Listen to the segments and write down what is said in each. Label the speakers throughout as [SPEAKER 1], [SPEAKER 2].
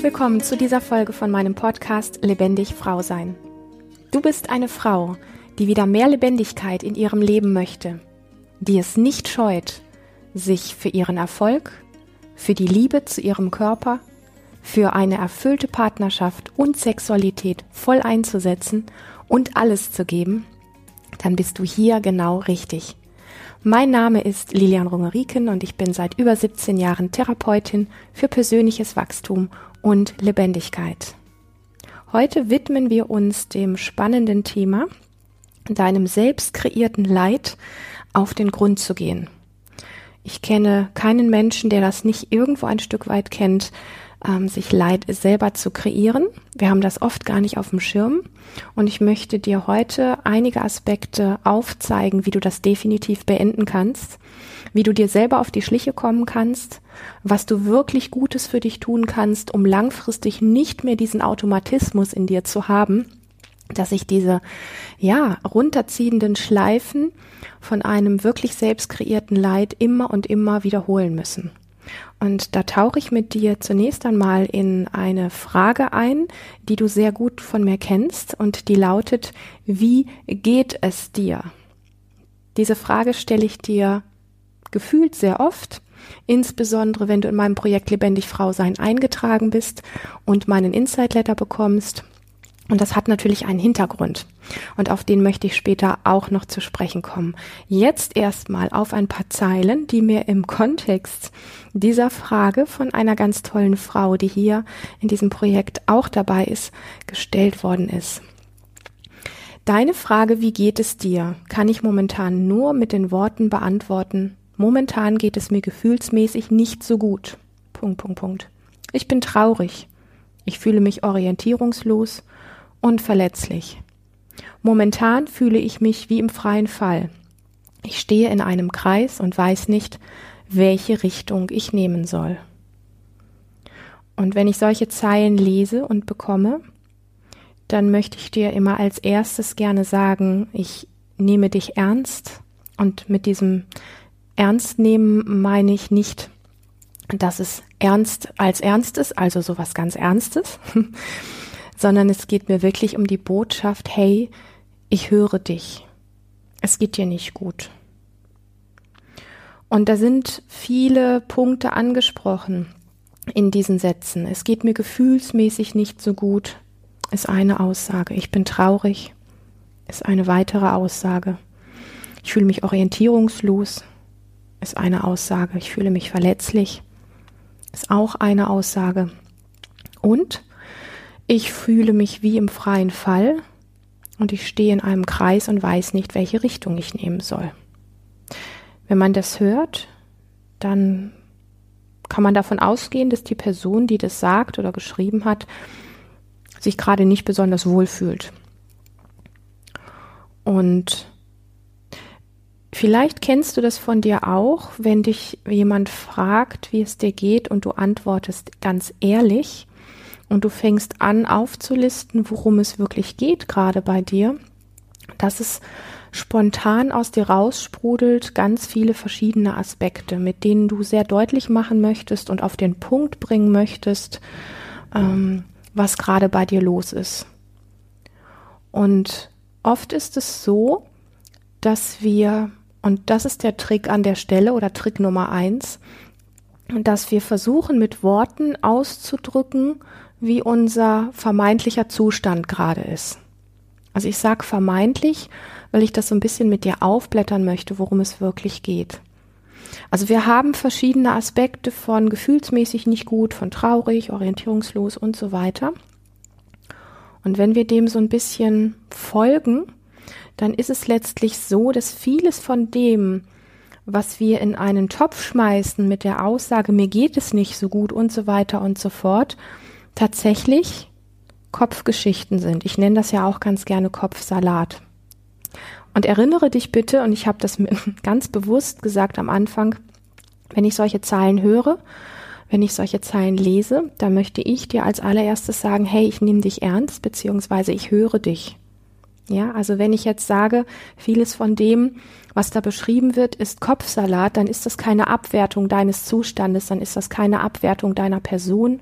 [SPEAKER 1] Herzlich willkommen zu dieser Folge von meinem Podcast Lebendig Frau sein. Du bist eine Frau, die wieder mehr Lebendigkeit in ihrem Leben möchte, die es nicht scheut, sich für ihren Erfolg, für die Liebe zu ihrem Körper, für eine erfüllte Partnerschaft und Sexualität voll einzusetzen und alles zu geben, dann bist du hier genau richtig. Mein Name ist Lilian Rungeriken und ich bin seit über 17 Jahren Therapeutin für persönliches Wachstum und Lebendigkeit. Heute widmen wir uns dem spannenden Thema, deinem selbst kreierten Leid auf den Grund zu gehen. Ich kenne keinen Menschen, der das nicht irgendwo ein Stück weit kennt, ähm, sich Leid selber zu kreieren. Wir haben das oft gar nicht auf dem Schirm. Und ich möchte dir heute einige Aspekte aufzeigen, wie du das definitiv beenden kannst, wie du dir selber auf die Schliche kommen kannst, was du wirklich Gutes für dich tun kannst, um langfristig nicht mehr diesen Automatismus in dir zu haben, dass sich diese, ja, runterziehenden Schleifen von einem wirklich selbst kreierten Leid immer und immer wiederholen müssen. Und da tauche ich mit dir zunächst einmal in eine Frage ein, die du sehr gut von mir kennst und die lautet, wie geht es dir? Diese Frage stelle ich dir gefühlt sehr oft, insbesondere wenn du in meinem Projekt Lebendig Frau sein eingetragen bist und meinen Insight Letter bekommst und das hat natürlich einen Hintergrund. Und auf den möchte ich später auch noch zu sprechen kommen. Jetzt erstmal auf ein paar Zeilen, die mir im Kontext dieser Frage von einer ganz tollen Frau, die hier in diesem Projekt auch dabei ist, gestellt worden ist. Deine Frage, wie geht es dir, kann ich momentan nur mit den Worten beantworten. Momentan geht es mir gefühlsmäßig nicht so gut. Punkt, Punkt, Punkt. Ich bin traurig. Ich fühle mich orientierungslos und verletzlich. Momentan fühle ich mich wie im freien Fall. Ich stehe in einem Kreis und weiß nicht, welche Richtung ich nehmen soll. Und wenn ich solche Zeilen lese und bekomme, dann möchte ich dir immer als erstes gerne sagen, ich nehme dich ernst. Und mit diesem Ernst nehmen meine ich nicht, dass es ernst als ernst ist, also sowas ganz Ernstes, sondern es geht mir wirklich um die Botschaft, hey, ich höre dich. Es geht dir nicht gut. Und da sind viele Punkte angesprochen in diesen Sätzen. Es geht mir gefühlsmäßig nicht so gut, ist eine Aussage. Ich bin traurig, ist eine weitere Aussage. Ich fühle mich orientierungslos, ist eine Aussage. Ich fühle mich verletzlich, ist auch eine Aussage. Und ich fühle mich wie im freien Fall und ich stehe in einem Kreis und weiß nicht, welche Richtung ich nehmen soll. Wenn man das hört, dann kann man davon ausgehen, dass die Person, die das sagt oder geschrieben hat, sich gerade nicht besonders wohl fühlt. Und vielleicht kennst du das von dir auch, wenn dich jemand fragt, wie es dir geht und du antwortest ganz ehrlich und du fängst an aufzulisten, worum es wirklich geht gerade bei dir, dass es spontan aus dir raussprudelt ganz viele verschiedene Aspekte, mit denen du sehr deutlich machen möchtest und auf den Punkt bringen möchtest, ähm, was gerade bei dir los ist. Und oft ist es so, dass wir, und das ist der Trick an der Stelle oder Trick Nummer eins, dass wir versuchen mit Worten auszudrücken, wie unser vermeintlicher Zustand gerade ist. Also ich sage vermeintlich, weil ich das so ein bisschen mit dir aufblättern möchte, worum es wirklich geht. Also wir haben verschiedene Aspekte von gefühlsmäßig nicht gut, von traurig, orientierungslos und so weiter. Und wenn wir dem so ein bisschen folgen, dann ist es letztlich so, dass vieles von dem, was wir in einen Topf schmeißen mit der Aussage, mir geht es nicht so gut und so weiter und so fort, tatsächlich Kopfgeschichten sind. Ich nenne das ja auch ganz gerne Kopfsalat. Und erinnere dich bitte, und ich habe das ganz bewusst gesagt am Anfang, wenn ich solche Zahlen höre, wenn ich solche Zeilen lese, dann möchte ich dir als allererstes sagen, hey, ich nehme dich ernst, beziehungsweise ich höre dich. Ja, also wenn ich jetzt sage, vieles von dem, was da beschrieben wird, ist Kopfsalat, dann ist das keine Abwertung deines Zustandes, dann ist das keine Abwertung deiner Person,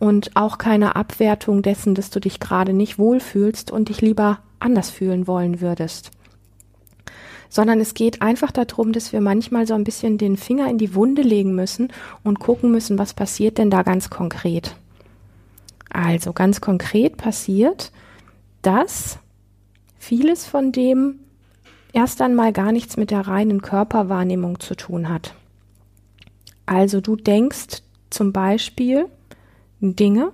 [SPEAKER 1] und auch keine Abwertung dessen, dass du dich gerade nicht wohlfühlst und dich lieber anders fühlen wollen würdest. Sondern es geht einfach darum, dass wir manchmal so ein bisschen den Finger in die Wunde legen müssen und gucken müssen, was passiert denn da ganz konkret. Also ganz konkret passiert, dass vieles von dem erst einmal gar nichts mit der reinen Körperwahrnehmung zu tun hat. Also du denkst zum Beispiel Dinge,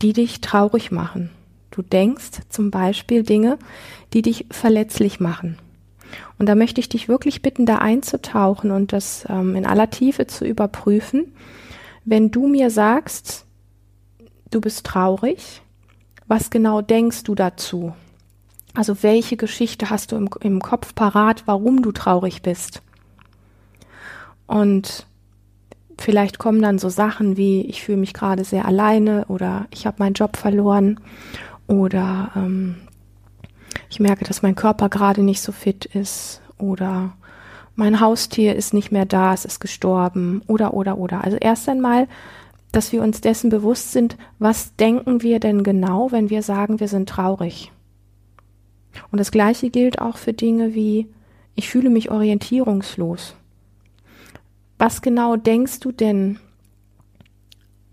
[SPEAKER 1] die dich traurig machen. Du denkst zum Beispiel Dinge, die dich verletzlich machen. Und da möchte ich dich wirklich bitten, da einzutauchen und das ähm, in aller Tiefe zu überprüfen. Wenn du mir sagst, du bist traurig, was genau denkst du dazu? Also welche Geschichte hast du im, im Kopf parat, warum du traurig bist? Und vielleicht kommen dann so Sachen wie, ich fühle mich gerade sehr alleine oder ich habe meinen Job verloren oder ähm, ich merke, dass mein Körper gerade nicht so fit ist oder mein Haustier ist nicht mehr da, es ist gestorben oder oder oder. Also erst einmal, dass wir uns dessen bewusst sind, was denken wir denn genau, wenn wir sagen, wir sind traurig. Und das Gleiche gilt auch für Dinge wie, ich fühle mich orientierungslos. Was genau denkst du denn,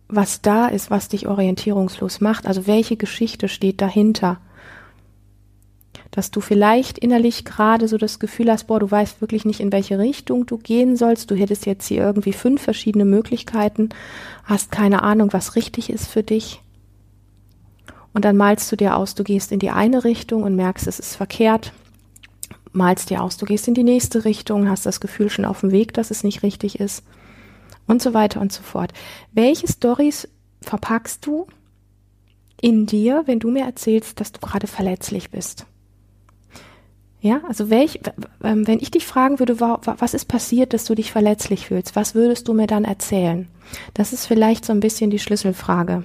[SPEAKER 1] was da ist, was dich orientierungslos macht? Also welche Geschichte steht dahinter? Dass du vielleicht innerlich gerade so das Gefühl hast, boah, du weißt wirklich nicht, in welche Richtung du gehen sollst. Du hättest jetzt hier irgendwie fünf verschiedene Möglichkeiten, hast keine Ahnung, was richtig ist für dich. Und dann malst du dir aus, du gehst in die eine Richtung und merkst, es ist verkehrt. Malst dir aus, du gehst in die nächste Richtung, hast das Gefühl schon auf dem Weg, dass es nicht richtig ist. Und so weiter und so fort. Welche Stories verpackst du in dir, wenn du mir erzählst, dass du gerade verletzlich bist? Ja, also welch, ähm, wenn ich dich fragen würde, was ist passiert, dass du dich verletzlich fühlst, was würdest du mir dann erzählen? Das ist vielleicht so ein bisschen die Schlüsselfrage.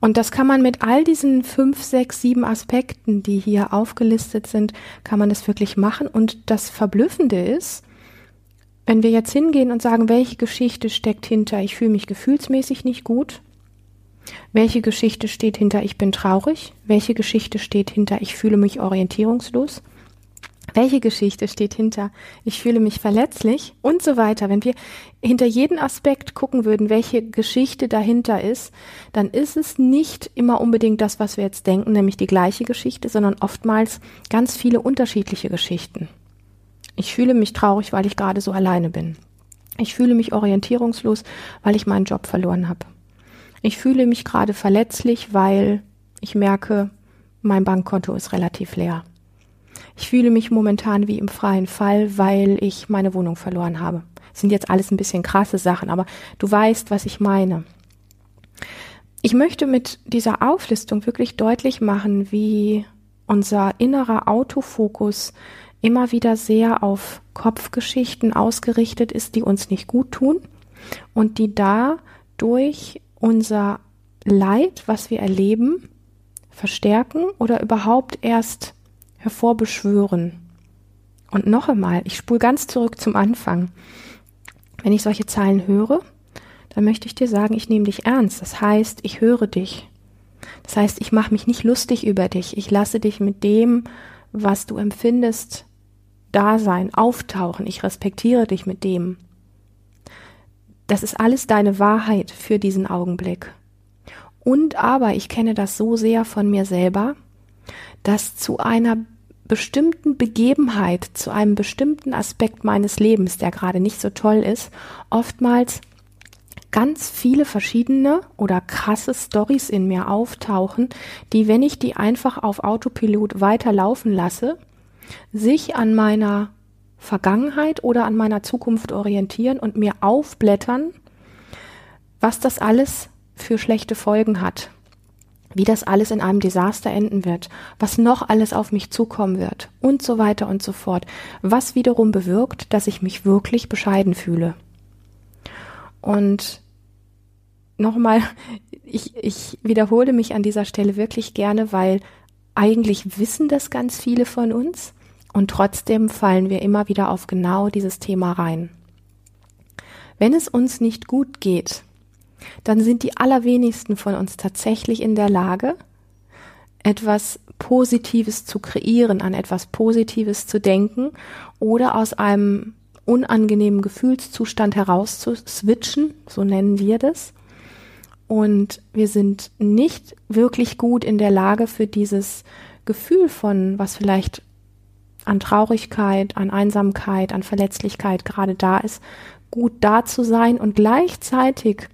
[SPEAKER 1] Und das kann man mit all diesen fünf, sechs, sieben Aspekten, die hier aufgelistet sind, kann man das wirklich machen. Und das Verblüffende ist, wenn wir jetzt hingehen und sagen, welche Geschichte steckt hinter, ich fühle mich gefühlsmäßig nicht gut, welche Geschichte steht hinter, ich bin traurig, welche Geschichte steht hinter, ich fühle mich orientierungslos, welche Geschichte steht hinter? Ich fühle mich verletzlich und so weiter. Wenn wir hinter jeden Aspekt gucken würden, welche Geschichte dahinter ist, dann ist es nicht immer unbedingt das, was wir jetzt denken, nämlich die gleiche Geschichte, sondern oftmals ganz viele unterschiedliche Geschichten. Ich fühle mich traurig, weil ich gerade so alleine bin. Ich fühle mich orientierungslos, weil ich meinen Job verloren habe. Ich fühle mich gerade verletzlich, weil ich merke, mein Bankkonto ist relativ leer. Ich fühle mich momentan wie im freien Fall, weil ich meine Wohnung verloren habe. Das sind jetzt alles ein bisschen krasse Sachen, aber du weißt, was ich meine. Ich möchte mit dieser Auflistung wirklich deutlich machen, wie unser innerer Autofokus immer wieder sehr auf Kopfgeschichten ausgerichtet ist, die uns nicht gut tun und die da durch unser Leid, was wir erleben, verstärken oder überhaupt erst hervorbeschwören. Und noch einmal, ich spule ganz zurück zum Anfang. Wenn ich solche Zahlen höre, dann möchte ich dir sagen, ich nehme dich ernst. Das heißt, ich höre dich. Das heißt, ich mache mich nicht lustig über dich. Ich lasse dich mit dem, was du empfindest, da sein, auftauchen. Ich respektiere dich mit dem. Das ist alles deine Wahrheit für diesen Augenblick. Und aber ich kenne das so sehr von mir selber, dass zu einer bestimmten Begebenheit, zu einem bestimmten Aspekt meines Lebens, der gerade nicht so toll ist, oftmals ganz viele verschiedene oder krasse Stories in mir auftauchen, die, wenn ich die einfach auf Autopilot weiterlaufen lasse, sich an meiner Vergangenheit oder an meiner Zukunft orientieren und mir aufblättern, was das alles für schlechte Folgen hat wie das alles in einem Desaster enden wird, was noch alles auf mich zukommen wird und so weiter und so fort, was wiederum bewirkt, dass ich mich wirklich bescheiden fühle. Und nochmal, ich, ich wiederhole mich an dieser Stelle wirklich gerne, weil eigentlich wissen das ganz viele von uns und trotzdem fallen wir immer wieder auf genau dieses Thema rein. Wenn es uns nicht gut geht, dann sind die allerwenigsten von uns tatsächlich in der Lage, etwas Positives zu kreieren, an etwas Positives zu denken oder aus einem unangenehmen Gefühlszustand heraus zu switchen, so nennen wir das. Und wir sind nicht wirklich gut in der Lage für dieses Gefühl von, was vielleicht an Traurigkeit, an Einsamkeit, an Verletzlichkeit gerade da ist, gut da zu sein und gleichzeitig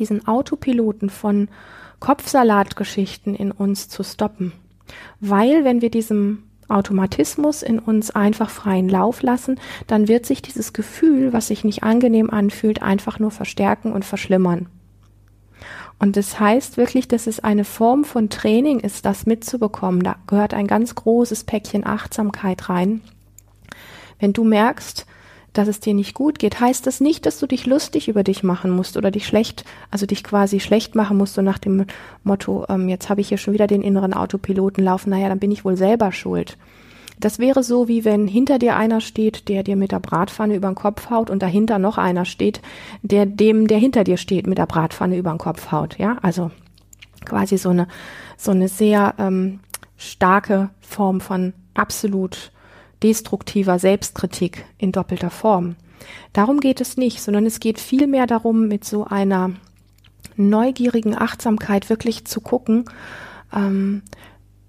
[SPEAKER 1] diesen Autopiloten von Kopfsalatgeschichten in uns zu stoppen. Weil wenn wir diesem Automatismus in uns einfach freien Lauf lassen, dann wird sich dieses Gefühl, was sich nicht angenehm anfühlt, einfach nur verstärken und verschlimmern. Und das heißt wirklich, dass es eine Form von Training ist, das mitzubekommen. Da gehört ein ganz großes Päckchen Achtsamkeit rein. Wenn du merkst, dass es dir nicht gut geht, heißt das nicht, dass du dich lustig über dich machen musst oder dich schlecht, also dich quasi schlecht machen musst, so nach dem Motto, ähm, jetzt habe ich hier schon wieder den inneren Autopiloten laufen, naja, dann bin ich wohl selber schuld. Das wäre so, wie wenn hinter dir einer steht, der dir mit der Bratpfanne über den Kopf haut und dahinter noch einer steht, der dem, der hinter dir steht, mit der Bratpfanne über den Kopf haut. Ja, also quasi so eine, so eine sehr ähm, starke Form von absolut destruktiver Selbstkritik in doppelter Form. Darum geht es nicht, sondern es geht vielmehr darum, mit so einer neugierigen Achtsamkeit wirklich zu gucken, ähm,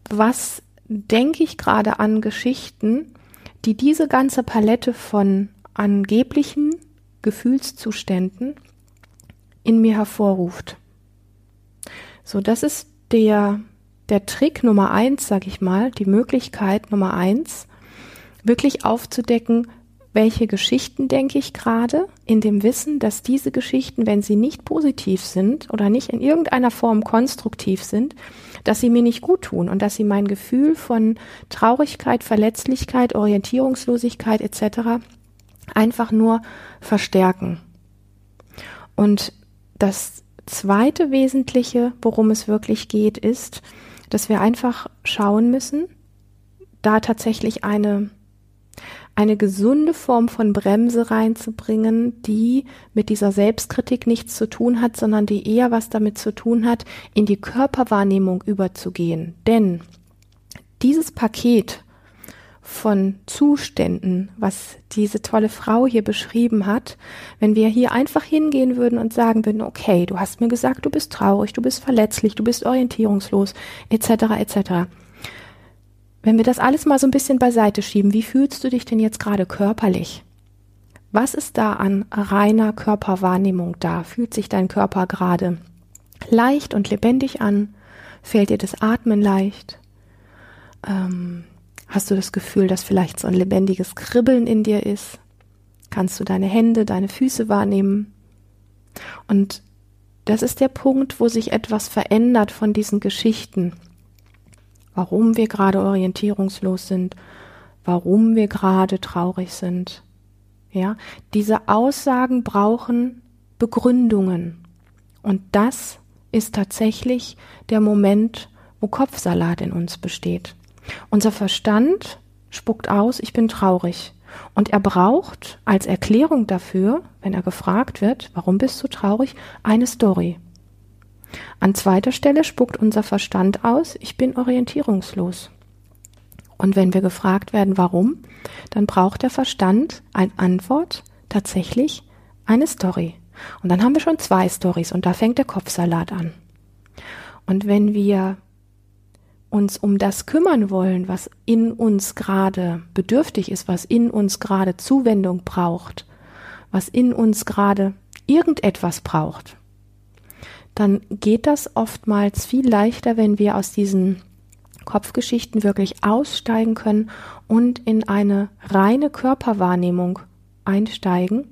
[SPEAKER 1] was denke ich gerade an Geschichten, die diese ganze Palette von angeblichen Gefühlszuständen in mir hervorruft. So, das ist der, der Trick Nummer eins, sag ich mal, die Möglichkeit Nummer eins, wirklich aufzudecken, welche Geschichten denke ich gerade, in dem Wissen, dass diese Geschichten, wenn sie nicht positiv sind oder nicht in irgendeiner Form konstruktiv sind, dass sie mir nicht gut tun und dass sie mein Gefühl von Traurigkeit, Verletzlichkeit, Orientierungslosigkeit etc. einfach nur verstärken. Und das zweite Wesentliche, worum es wirklich geht, ist, dass wir einfach schauen müssen, da tatsächlich eine eine gesunde Form von Bremse reinzubringen, die mit dieser Selbstkritik nichts zu tun hat, sondern die eher was damit zu tun hat, in die Körperwahrnehmung überzugehen. Denn dieses Paket von Zuständen, was diese tolle Frau hier beschrieben hat, wenn wir hier einfach hingehen würden und sagen würden, okay, du hast mir gesagt, du bist traurig, du bist verletzlich, du bist orientierungslos, etc., etc. Wenn wir das alles mal so ein bisschen beiseite schieben, wie fühlst du dich denn jetzt gerade körperlich? Was ist da an reiner Körperwahrnehmung da? Fühlt sich dein Körper gerade leicht und lebendig an? Fällt dir das Atmen leicht? Ähm, hast du das Gefühl, dass vielleicht so ein lebendiges Kribbeln in dir ist? Kannst du deine Hände, deine Füße wahrnehmen? Und das ist der Punkt, wo sich etwas verändert von diesen Geschichten warum wir gerade orientierungslos sind, warum wir gerade traurig sind. Ja, diese Aussagen brauchen Begründungen. Und das ist tatsächlich der Moment, wo Kopfsalat in uns besteht. Unser Verstand spuckt aus, ich bin traurig. Und er braucht als Erklärung dafür, wenn er gefragt wird, warum bist du traurig, eine Story. An zweiter Stelle spuckt unser Verstand aus, ich bin orientierungslos. Und wenn wir gefragt werden, warum, dann braucht der Verstand als Antwort tatsächlich eine Story. Und dann haben wir schon zwei Stories und da fängt der Kopfsalat an. Und wenn wir uns um das kümmern wollen, was in uns gerade bedürftig ist, was in uns gerade Zuwendung braucht, was in uns gerade irgendetwas braucht, dann geht das oftmals viel leichter, wenn wir aus diesen Kopfgeschichten wirklich aussteigen können und in eine reine Körperwahrnehmung einsteigen.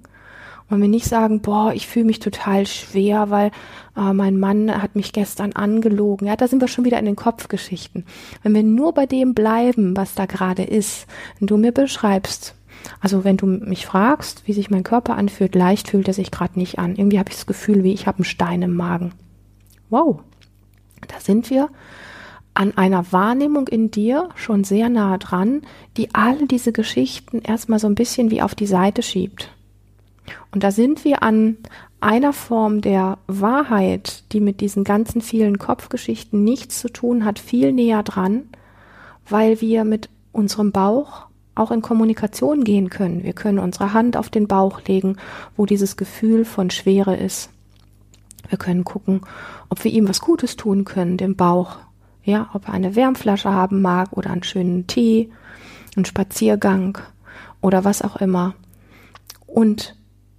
[SPEAKER 1] Und wir nicht sagen, boah, ich fühle mich total schwer, weil äh, mein Mann hat mich gestern angelogen. Ja, da sind wir schon wieder in den Kopfgeschichten. Wenn wir nur bei dem bleiben, was da gerade ist, wenn du mir beschreibst, also wenn du mich fragst, wie sich mein Körper anfühlt, leicht fühlt er sich gerade nicht an. Irgendwie habe ich das Gefühl, wie ich habe einen Stein im Magen. Wow, da sind wir an einer Wahrnehmung in dir schon sehr nah dran, die all diese Geschichten erstmal so ein bisschen wie auf die Seite schiebt. Und da sind wir an einer Form der Wahrheit, die mit diesen ganzen vielen Kopfgeschichten nichts zu tun hat, viel näher dran, weil wir mit unserem Bauch auch in Kommunikation gehen können. Wir können unsere Hand auf den Bauch legen, wo dieses Gefühl von Schwere ist. Wir können gucken, ob wir ihm was Gutes tun können, dem Bauch. Ja, ob er eine Wärmflasche haben mag oder einen schönen Tee, einen Spaziergang oder was auch immer. Und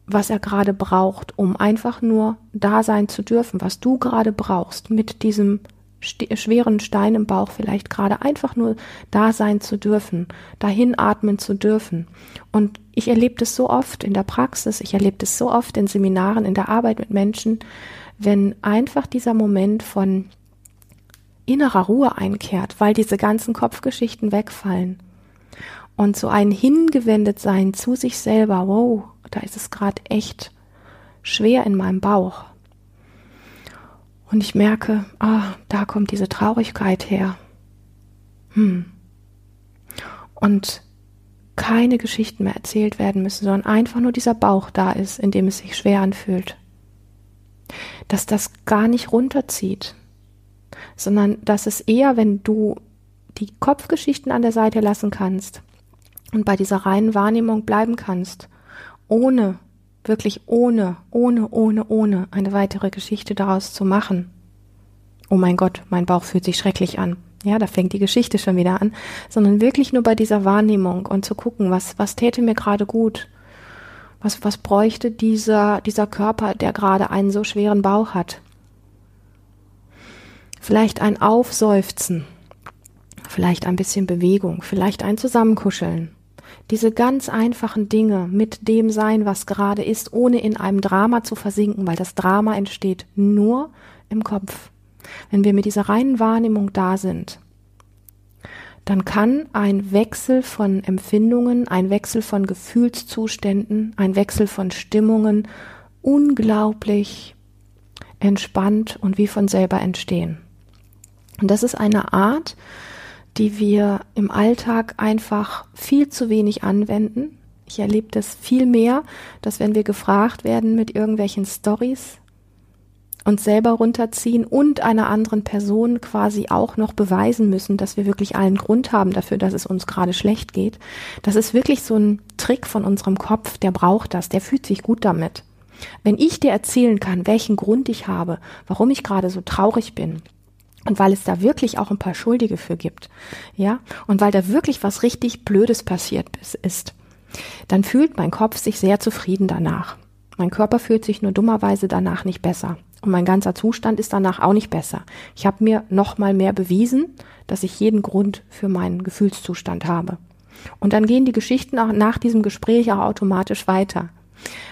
[SPEAKER 1] was er gerade braucht, um einfach nur da sein zu dürfen, was du gerade brauchst, mit diesem schweren Stein im Bauch vielleicht gerade einfach nur da sein zu dürfen, dahin atmen zu dürfen. Und ich erlebe das so oft in der Praxis, ich erlebe das so oft in Seminaren, in der Arbeit mit Menschen, wenn einfach dieser Moment von innerer Ruhe einkehrt, weil diese ganzen Kopfgeschichten wegfallen. Und so ein hingewendet sein zu sich selber, wow, da ist es gerade echt schwer in meinem Bauch. Und ich merke, ah, da kommt diese Traurigkeit her. Hm. Und keine Geschichten mehr erzählt werden müssen, sondern einfach nur dieser Bauch da ist, in dem es sich schwer anfühlt. Dass das gar nicht runterzieht, sondern dass es eher, wenn du die Kopfgeschichten an der Seite lassen kannst und bei dieser reinen Wahrnehmung bleiben kannst, ohne wirklich ohne, ohne, ohne, ohne eine weitere Geschichte daraus zu machen. Oh mein Gott, mein Bauch fühlt sich schrecklich an. Ja, da fängt die Geschichte schon wieder an, sondern wirklich nur bei dieser Wahrnehmung und zu gucken, was, was täte mir gerade gut? Was, was bräuchte dieser, dieser Körper, der gerade einen so schweren Bauch hat? Vielleicht ein Aufseufzen, vielleicht ein bisschen Bewegung, vielleicht ein Zusammenkuscheln, diese ganz einfachen Dinge mit dem sein, was gerade ist, ohne in einem Drama zu versinken, weil das Drama entsteht nur im Kopf. Wenn wir mit dieser reinen Wahrnehmung da sind, dann kann ein Wechsel von Empfindungen, ein Wechsel von Gefühlszuständen, ein Wechsel von Stimmungen unglaublich entspannt und wie von selber entstehen. Und das ist eine Art, die wir im Alltag einfach viel zu wenig anwenden. Ich erlebe das viel mehr, dass wenn wir gefragt werden mit irgendwelchen Stories, uns selber runterziehen und einer anderen Person quasi auch noch beweisen müssen, dass wir wirklich allen Grund haben dafür, dass es uns gerade schlecht geht. Das ist wirklich so ein Trick von unserem Kopf, der braucht das, der fühlt sich gut damit. Wenn ich dir erzählen kann, welchen Grund ich habe, warum ich gerade so traurig bin, und weil es da wirklich auch ein paar Schuldige für gibt, ja, und weil da wirklich was richtig Blödes passiert ist, dann fühlt mein Kopf sich sehr zufrieden danach. Mein Körper fühlt sich nur dummerweise danach nicht besser. Und mein ganzer Zustand ist danach auch nicht besser. Ich habe mir noch mal mehr bewiesen, dass ich jeden Grund für meinen Gefühlszustand habe. Und dann gehen die Geschichten auch nach diesem Gespräch auch automatisch weiter.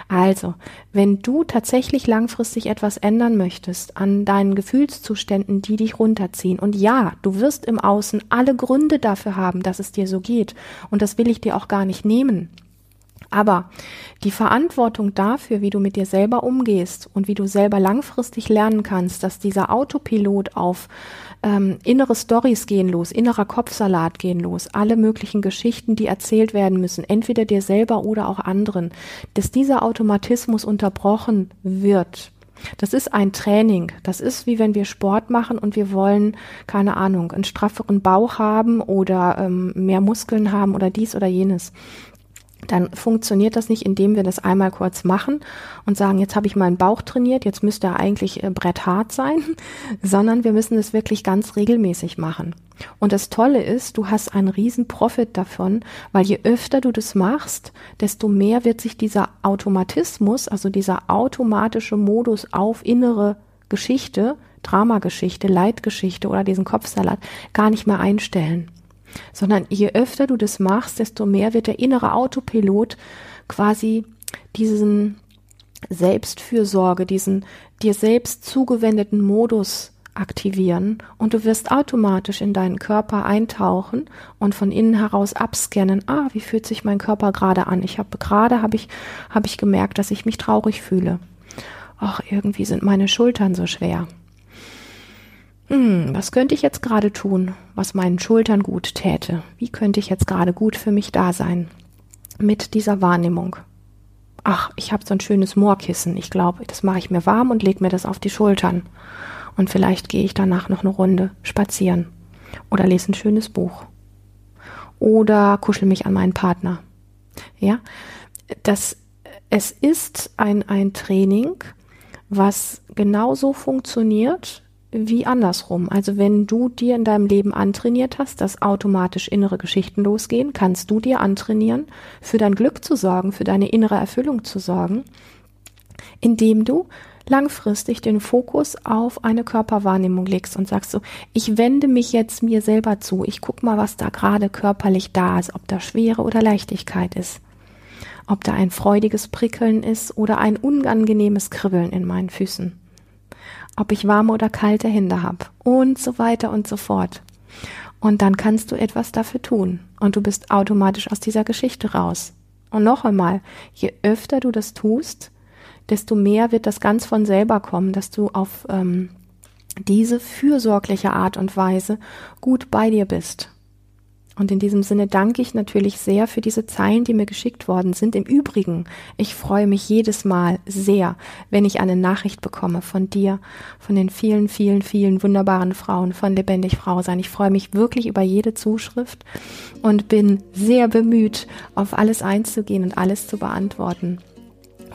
[SPEAKER 1] Also, wenn du tatsächlich langfristig etwas ändern möchtest an deinen Gefühlszuständen, die dich runterziehen, und ja, du wirst im Außen alle Gründe dafür haben, dass es dir so geht, und das will ich dir auch gar nicht nehmen. Aber die Verantwortung dafür, wie du mit dir selber umgehst und wie du selber langfristig lernen kannst, dass dieser Autopilot auf ähm, innere Stories gehen los, innerer Kopfsalat gehen los, alle möglichen Geschichten, die erzählt werden müssen, entweder dir selber oder auch anderen, dass dieser Automatismus unterbrochen wird. Das ist ein Training. Das ist wie wenn wir Sport machen und wir wollen, keine Ahnung, einen strafferen Bauch haben oder ähm, mehr Muskeln haben oder dies oder jenes dann funktioniert das nicht, indem wir das einmal kurz machen und sagen, jetzt habe ich meinen Bauch trainiert, jetzt müsste er eigentlich äh, bretthart sein, sondern wir müssen es wirklich ganz regelmäßig machen. Und das Tolle ist, du hast einen riesen Profit davon, weil je öfter du das machst, desto mehr wird sich dieser Automatismus, also dieser automatische Modus auf innere Geschichte, Dramageschichte, Leitgeschichte oder diesen Kopfsalat gar nicht mehr einstellen sondern je öfter du das machst, desto mehr wird der innere Autopilot quasi diesen Selbstfürsorge, diesen dir selbst zugewendeten Modus aktivieren und du wirst automatisch in deinen Körper eintauchen und von innen heraus abscannen, ah, wie fühlt sich mein Körper gerade an? Ich habe gerade habe ich habe ich gemerkt, dass ich mich traurig fühle. Ach, irgendwie sind meine Schultern so schwer hm, was könnte ich jetzt gerade tun, was meinen Schultern gut täte? Wie könnte ich jetzt gerade gut für mich da sein? Mit dieser Wahrnehmung. ach, ich habe so ein schönes Moorkissen. Ich glaube, das mache ich mir warm und lege mir das auf die Schultern. Und vielleicht gehe ich danach noch eine Runde spazieren oder lese ein schönes Buch oder kuschel mich an meinen Partner. Ja, das, es ist ein, ein Training, was genauso funktioniert wie andersrum. Also wenn du dir in deinem Leben antrainiert hast, dass automatisch innere Geschichten losgehen, kannst du dir antrainieren, für dein Glück zu sorgen, für deine innere Erfüllung zu sorgen, indem du langfristig den Fokus auf eine Körperwahrnehmung legst und sagst so, ich wende mich jetzt mir selber zu, ich guck mal, was da gerade körperlich da ist, ob da Schwere oder Leichtigkeit ist, ob da ein freudiges Prickeln ist oder ein unangenehmes Kribbeln in meinen Füßen ob ich warme oder kalte Hände habe und so weiter und so fort. Und dann kannst du etwas dafür tun und du bist automatisch aus dieser Geschichte raus. Und noch einmal, je öfter du das tust, desto mehr wird das ganz von selber kommen, dass du auf ähm, diese fürsorgliche Art und Weise gut bei dir bist. Und in diesem Sinne danke ich natürlich sehr für diese Zeilen, die mir geschickt worden sind. Im Übrigen, ich freue mich jedes Mal sehr, wenn ich eine Nachricht bekomme von dir, von den vielen, vielen, vielen wunderbaren Frauen von Lebendig Frau sein. Ich freue mich wirklich über jede Zuschrift und bin sehr bemüht, auf alles einzugehen und alles zu beantworten,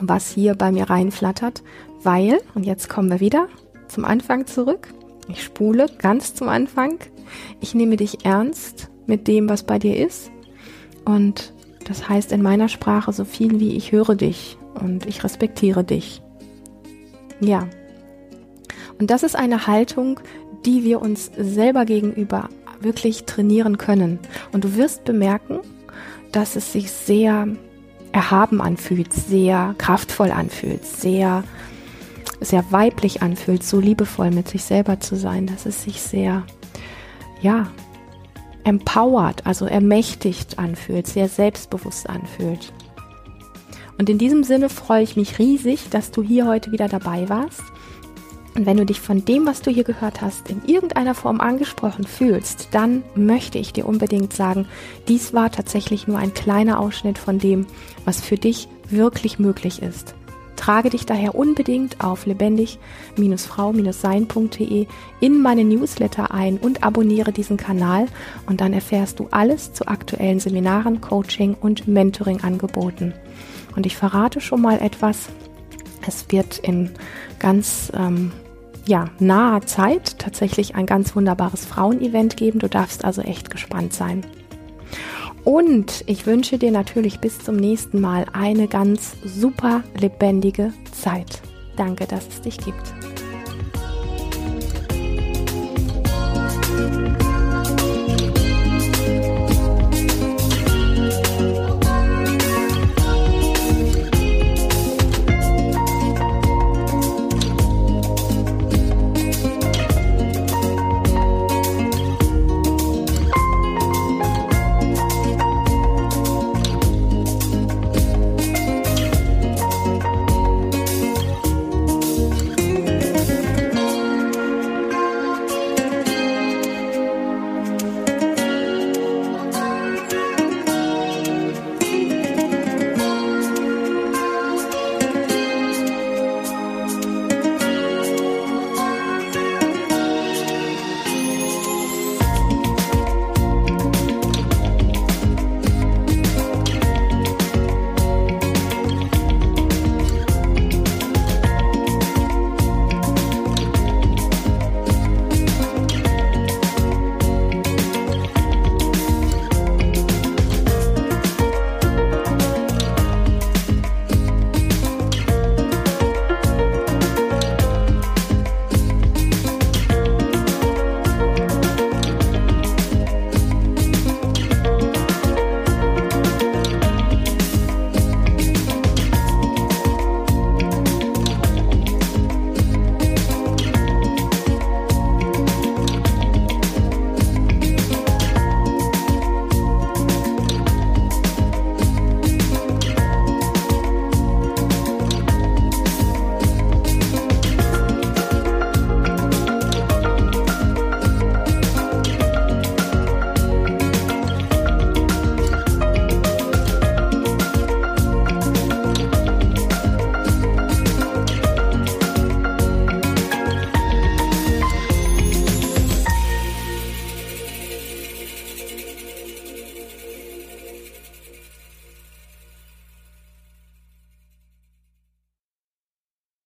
[SPEAKER 1] was hier bei mir reinflattert, weil, und jetzt kommen wir wieder zum Anfang zurück. Ich spule ganz zum Anfang. Ich nehme dich ernst mit dem, was bei dir ist. Und das heißt in meiner Sprache so viel wie ich höre dich und ich respektiere dich. Ja. Und das ist eine Haltung, die wir uns selber gegenüber wirklich trainieren können. Und du wirst bemerken, dass es sich sehr erhaben anfühlt, sehr kraftvoll anfühlt, sehr, sehr weiblich anfühlt, so liebevoll mit sich selber zu sein, dass es sich sehr, ja, empowered, also ermächtigt anfühlt, sehr selbstbewusst anfühlt. Und in diesem Sinne freue ich mich riesig, dass du hier heute wieder dabei warst. Und wenn du dich von dem, was du hier gehört hast, in irgendeiner Form angesprochen fühlst, dann möchte ich dir unbedingt sagen, dies war tatsächlich nur ein kleiner Ausschnitt von dem, was für dich wirklich möglich ist. Trage dich daher unbedingt auf lebendig-frau-sein.de in meine Newsletter ein und abonniere diesen Kanal und dann erfährst du alles zu aktuellen Seminaren, Coaching und Mentoring-Angeboten. Und ich verrate schon mal etwas. Es wird in ganz ähm, ja, naher Zeit tatsächlich ein ganz wunderbares Frauenevent geben. Du darfst also echt gespannt sein. Und ich wünsche dir natürlich bis zum nächsten Mal eine ganz super lebendige Zeit. Danke, dass es dich gibt.